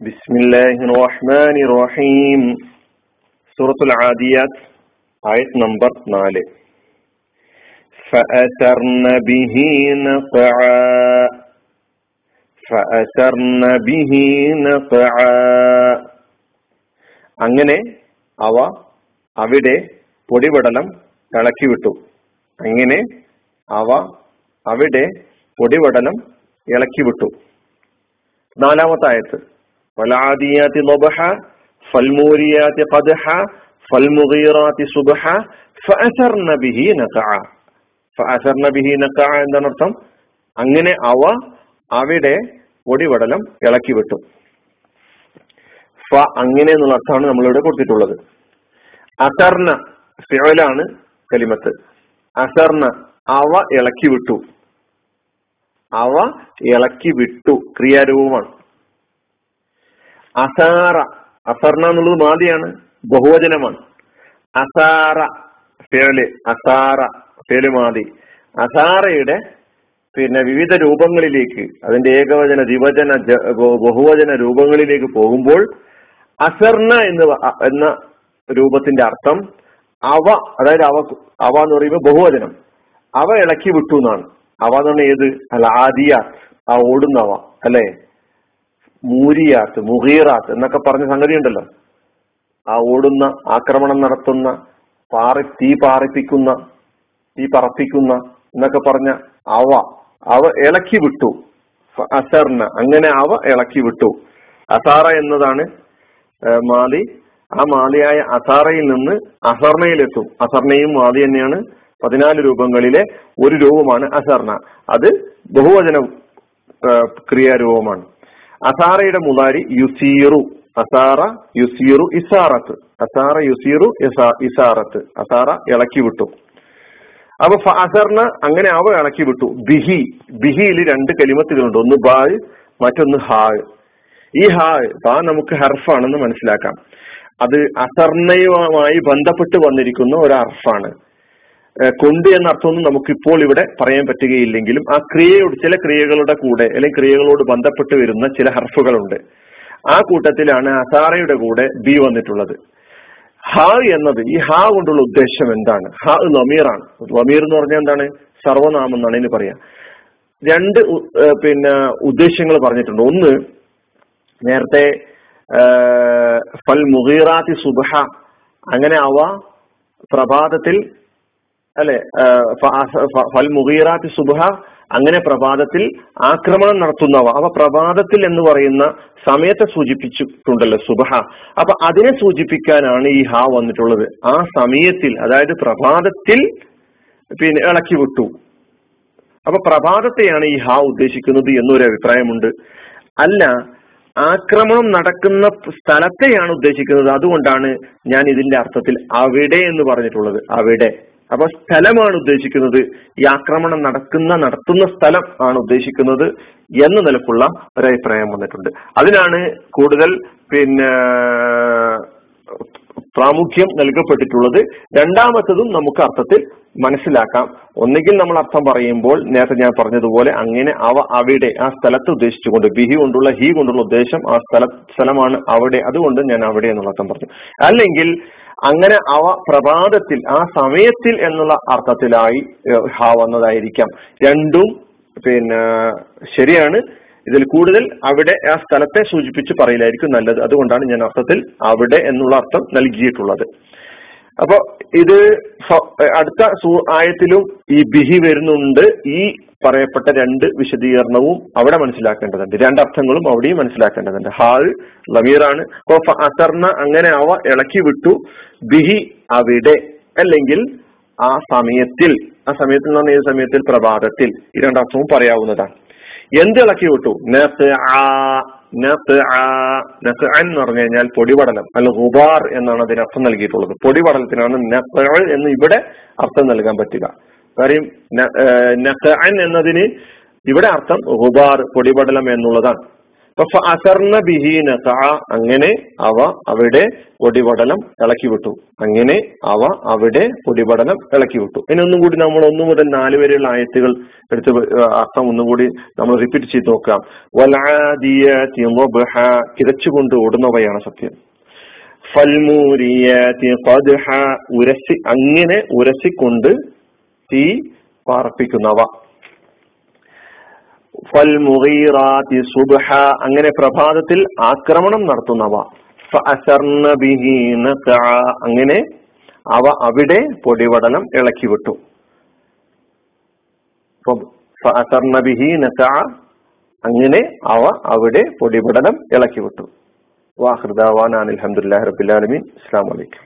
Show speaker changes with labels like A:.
A: بسم الله الرحمن الرحيم سورة العاديات آية نمبر 4 فأثرن به نقعا فأثرن به نقعا അങ്ങനെ അവ അവിടെ പൊടിപടലം ഇളക്കി വിട്ടു അങ്ങനെ അവ അവിടെ പൊടിപടലം ഇളക്കി വിട്ടു നാലാമത്തെ ആയത്ത് വലാദിയാത്തി ലൊബഹ ഫൽമൂരിയാത്തി കദഹ ഫൽമുഗീറാത്തി സുബഹ ഫഅസർ നബിഹി നഖ ഫഅസർ എന്താണ് അർത്ഥം അങ്ങനെ അവ അവിടെ പൊടിപടലം ഇളക്കി വിട്ടു ഫ അങ്ങനെ എന്നുള്ള അർത്ഥമാണ് നമ്മളിവിടെ കൊടുത്തിട്ടുള്ളത്. അസർണ ഫിഴലാണ് കലിമത്ത്. അസർണ അവ ഇളക്കി വിട്ടു അവ ഇളക്കി വിട്ടു ക്രിയാരൂപമാണ്. അസാറ അസർണ എന്നുള്ളത് മാതിയാണ് ബഹുവചനമാണ്. അസാറ ഫേൽ അസാറ ഫേൽ മാതി. അസാറയുടെ പിന്നെ വിവിധ രൂപങ്ങളിലേക്ക് അതിന്റെ ഏകവചന ദ്വിവചന ബഹുവചന രൂപങ്ങളിലേക്ക് പോകുമ്പോൾ അസർണ എന്ന് എന്ന രൂപത്തിന്റെ അർത്ഥം അവ അതായത് അവ അവ എന്ന് പറയുമ്പോൾ ബഹുവചനം. അവ ഇളക്കി വിട്ടു എന്നാണ്. അവ എന്ന് പറഞ്ഞാൽ ഏത്? അല്ല ആദിയാത്ത് ആ ഓടുന്നവ അല്ലേ? മൂരിയാത്ത് മുഹീറാത്ത് എന്നൊക്കെ പറഞ്ഞ സംഗതി ഉണ്ടല്ലോ ആ ഓടുന്ന ആക്രമണം നടത്തുന്ന പാറി തീ പാറിപ്പിക്കുന്ന തീ പറപ്പിക്കുന്ന എന്നൊക്കെ പറഞ്ഞ അവ അവ ഇളക്കി വിട്ടു. അസർന അങ്ങനെ അവ ഇളക്കി വിട്ടു. അസാറ എന്നതാണ് മാലി. ആ മാലിയായ അസാറയിൽ നിന്ന് അസർണയിലെത്തും അസർണയും മാലി തന്നെയാണ് പതിനാല് രൂപങ്ങളിലെ ഒരു രൂപമാണ് അസർണ അത് ബഹുവചന ക്രിയാരൂപമാണ്. അസാറയുടെ മുതാരി യുസീറു അസാറ യുസീറു ഇസാറത്ത് അസാറ യുസീറു ഇസാറത്ത് അസാറ ഇളക്കി വിട്ടു. അപ്പൊ ഫാസറിന് അങ്ങനെ അവ ഇളക്കി വിട്ടു. ബിഹി ബിഹിയിൽ രണ്ട് കലിമത്തുകളുണ്ട്. ഒന്ന് ബായ് മറ്റൊന്ന് ഹായ് ഈ ഹായ് ബാ നമുക്ക് ഹർഫാണെന്ന് മനസ്സിലാക്കാം. അത് അസർണയുമായി ബന്ധപ്പെട്ട് വന്നിരിക്കുന്ന ഒരു ഹർഫാണ്. കൊണ്ട് എന്ന അർത്ഥമൊന്നും നമുക്കിപ്പോൾ ഇവിടെ പറയാൻ പറ്റുകയില്ലെങ്കിലും ആ ക്രിയയോട് ചില ക്രിയകളുടെ കൂടെ അല്ലെങ്കിൽ ക്രിയകളോട് ബന്ധപ്പെട്ട് വരുന്ന ചില ഹർഫുകളുണ്ട്. ആ കൂട്ടത്തിലാണ് അസാറയുടെ കൂടെ ബി വന്നിട്ടുള്ളത്. ഹ എന്നത് ഈ ഹാ കൊണ്ടുള്ള ഉദ്ദേശം എന്താണ്? ഹ ലമീറാണ് ലമീർ എന്ന് പറഞ്ഞാൽ എന്താണ്? സർവനാമം എന്നാണ് ഇതിന് പറയാ. രണ്ട് പിന്നെ ഉദ്ദേശങ്ങൾ പറഞ്ഞിട്ടുണ്ട്. ഒന്ന് നേരത്തെ ഫൽ മുഹീറാത്തി സുബഹ അങ്ങനെ അവ പ്രഭാതത്തിൽ അല്ലെ? ഫൽ മുഗീറാത്തി സുബഹ അങ്ങനെ പ്രഭാതത്തിൽ ആക്രമണം നടത്തുന്നവ. അവ പ്രഭാതത്തിൽ എന്ന് പറയുന്ന സമയത്തെ സൂചിപ്പിച്ചിട്ടുണ്ടല്ലോ സുബഹ. അപ്പൊ അതിനെ സൂചിപ്പിക്കാനാണ് ഈ ഹാ വന്നിട്ടുള്ളത്. ആ സമയത്തിൽ അതായത് പ്രഭാതത്തിൽ പിന്നെ ഇളക്കി വിട്ടു. അപ്പൊ പ്രഭാതത്തെയാണ് ഈ ഹാ ഉദ്ദേശിക്കുന്നത് എന്നൊരു അഭിപ്രായമുണ്ട്. അല്ല ആക്രമണം നടക്കുന്ന സ്ഥലത്തെയാണ് ഉദ്ദേശിക്കുന്നത്. അതുകൊണ്ടാണ് ഞാൻ ഇതിന്റെ അർത്ഥത്തിൽ അവിടെ എന്ന് പറഞ്ഞിട്ടുള്ളത്. അവിടെ. അപ്പൊ സ്ഥലമാണ് ഉദ്ദേശിക്കുന്നത്. ഈ ആക്രമണം നടക്കുന്ന നടത്തുന്ന സ്ഥലം ആണ് ഉദ്ദേശിക്കുന്നത് എന്ന നിലക്കുള്ള ഒരഭിപ്രായം വന്നിട്ടുണ്ട്. അതിനാണ് കൂടുതൽ പിന്നെ പ്രാമുഖ്യം നൽകപ്പെട്ടിട്ടുള്ളത്. രണ്ടാമത്തതും നമുക്ക് അർത്ഥത്തിൽ മനസ്സിലാക്കാം. ഒന്നുകിൽ നമ്മൾ അർത്ഥം പറയുമ്പോൾ നേരത്തെ ഞാൻ പറഞ്ഞതുപോലെ അങ്ങനെ അവ അവിടെ ആ സ്ഥലത്ത് ഉദ്ദേശിച്ചുകൊണ്ട് ബിഹി കൊണ്ടുള്ള ഹി കൊണ്ടുള്ള ഉദ്ദേശം ആ സ്ഥല സ്ഥലമാണ് അവിടെ അതുകൊണ്ട് ഞാൻ അവിടെ എന്നുള്ള അർത്ഥം പറഞ്ഞു. അല്ലെങ്കിൽ അങ്ങനെ അവ പ്രഭാതത്തിൽ ആ സമയത്തിൽ എന്നുള്ള അർത്ഥത്തിലായി ഹ വന്നതായിരിക്കാം. രണ്ടും പിന്നെ ശരിയാണ്. ഇതിൽ കൂടുതൽ അവിടെ ആ സ്ഥലത്തെ സൂചിപ്പിച്ച് പറയില്ലായിരിക്കും നല്ലത്. അതുകൊണ്ടാണ് ഞാൻ അർത്ഥത്തിൽ അവിടെ എന്നുള്ള അർത്ഥം നൽകിയിട്ടുള്ളത്. അപ്പൊ ഇത് അടുത്ത ആയത്തിലും ഈ ബിഹി വരുന്നുണ്ട്. ഈ പറയപ്പെട്ട രണ്ട് വിശദീകരണവും അവിടെ മനസ്സിലാക്കേണ്ടതുണ്ട്. രണ്ടർത്ഥങ്ങളും അവിടെയും മനസ്സിലാക്കേണ്ടതുണ്ട്. ഹാൾ ലമീറാണ്. അസർണ അങ്ങനെ അവ ഇളക്കി വിട്ടു. ബിഹി അവിടെ അല്ലെങ്കിൽ ആ സമയത്തിൽ ആ സമയത്തിൽ എന്ന് പറഞ്ഞ ഏത് സമയത്തിൽ? പ്രഭാതത്തിൽ. ഈ രണ്ടർത്ഥവും പറയാവുന്നതാണ്. എന്ത് ഇളക്കി വിട്ടു? എന്ന് പറഞ്ഞു കഴിഞ്ഞാൽ പൊടിപടലം അല്ല ഹുബാർ എന്നാണ് അതിന് അർത്ഥം നൽകിയിട്ടുള്ളത്. പൊടിപടലത്തിനാണ് എന്ന് ഇവിടെ അർത്ഥം നൽകാൻ പറ്റുക. കാര്യം എന്നതിന് ഇവിടെ അർത്ഥം ഹുബാർ പൊടിപടലം എന്നുള്ളതാണ്. അങ്ങനെ അവ അവിടെ പൊടിപടലം ഇളക്കി വിട്ടു അങ്ങനെ അവ അവിടെ പൊടിപടലം ഇളക്കി വിട്ടു ഇനി ഒന്നും കൂടി നമ്മൾ ഒന്നു മുതൽ നാല് വരെയുള്ള ആയത്തുകൾ എടുത്ത് അർത്ഥം ഒന്നും കൂടി നമ്മൾ റിപ്പീറ്റ് ചെയ്ത് നോക്കാം. കിതച്ചുകൊണ്ട് ഓടുന്നവയാണ് സത്യം. ഉരസി അങ്ങനെ ഉരസിക്കൊണ്ട് തീ പാർപ്പിക്കുന്നവ. ഫൽ സുബ്ഹ അങ്ങനെ പ്രഭാതത്തിൽ ആക്രമണം നടത്തുന്നവ. അങ്ങനെ അവ അവിടെ പൊടിപടലം ഇളക്കി വിട്ടു അങ്ങനെ അവ അവിടെ പൊടിപടലം ഇളക്കി വിട്ടു വാഹൃദാവാൻ അലഹമുല്ലാ റബിലാലമീൻ അസ്സാം വലൈക്കും